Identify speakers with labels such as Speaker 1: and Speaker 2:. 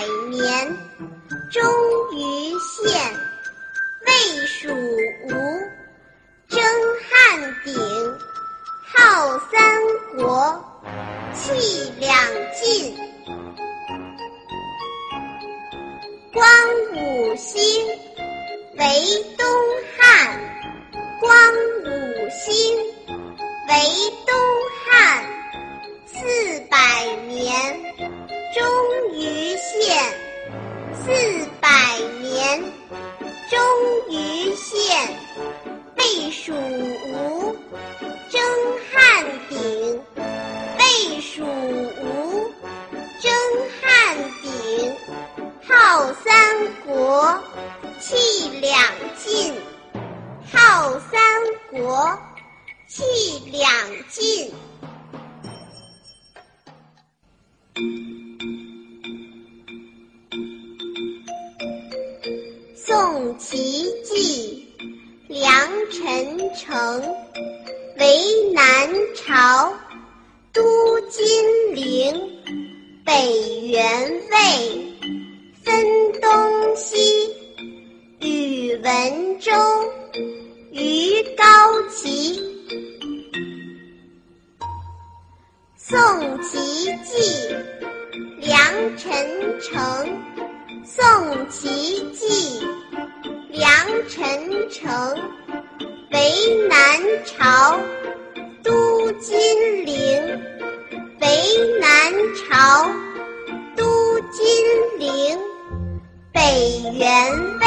Speaker 1: 百年，终于现。魏蜀吴，争汉鼎，号三国，气两晋。光武兴，为东汉，光武兴，为东四百年，终于现。魏蜀吴，争汉鼎，魏蜀吴，争汉鼎，号三国，气两晋，号三国，气两晋。宋齐继，梁陈城，为南朝，都金陵，北元魏，分东西，宇文周，于高齐。宋齐继，梁陈城，宋齐继。梁陈城，为南朝，都金陵，为南朝，都金陵，北元魏，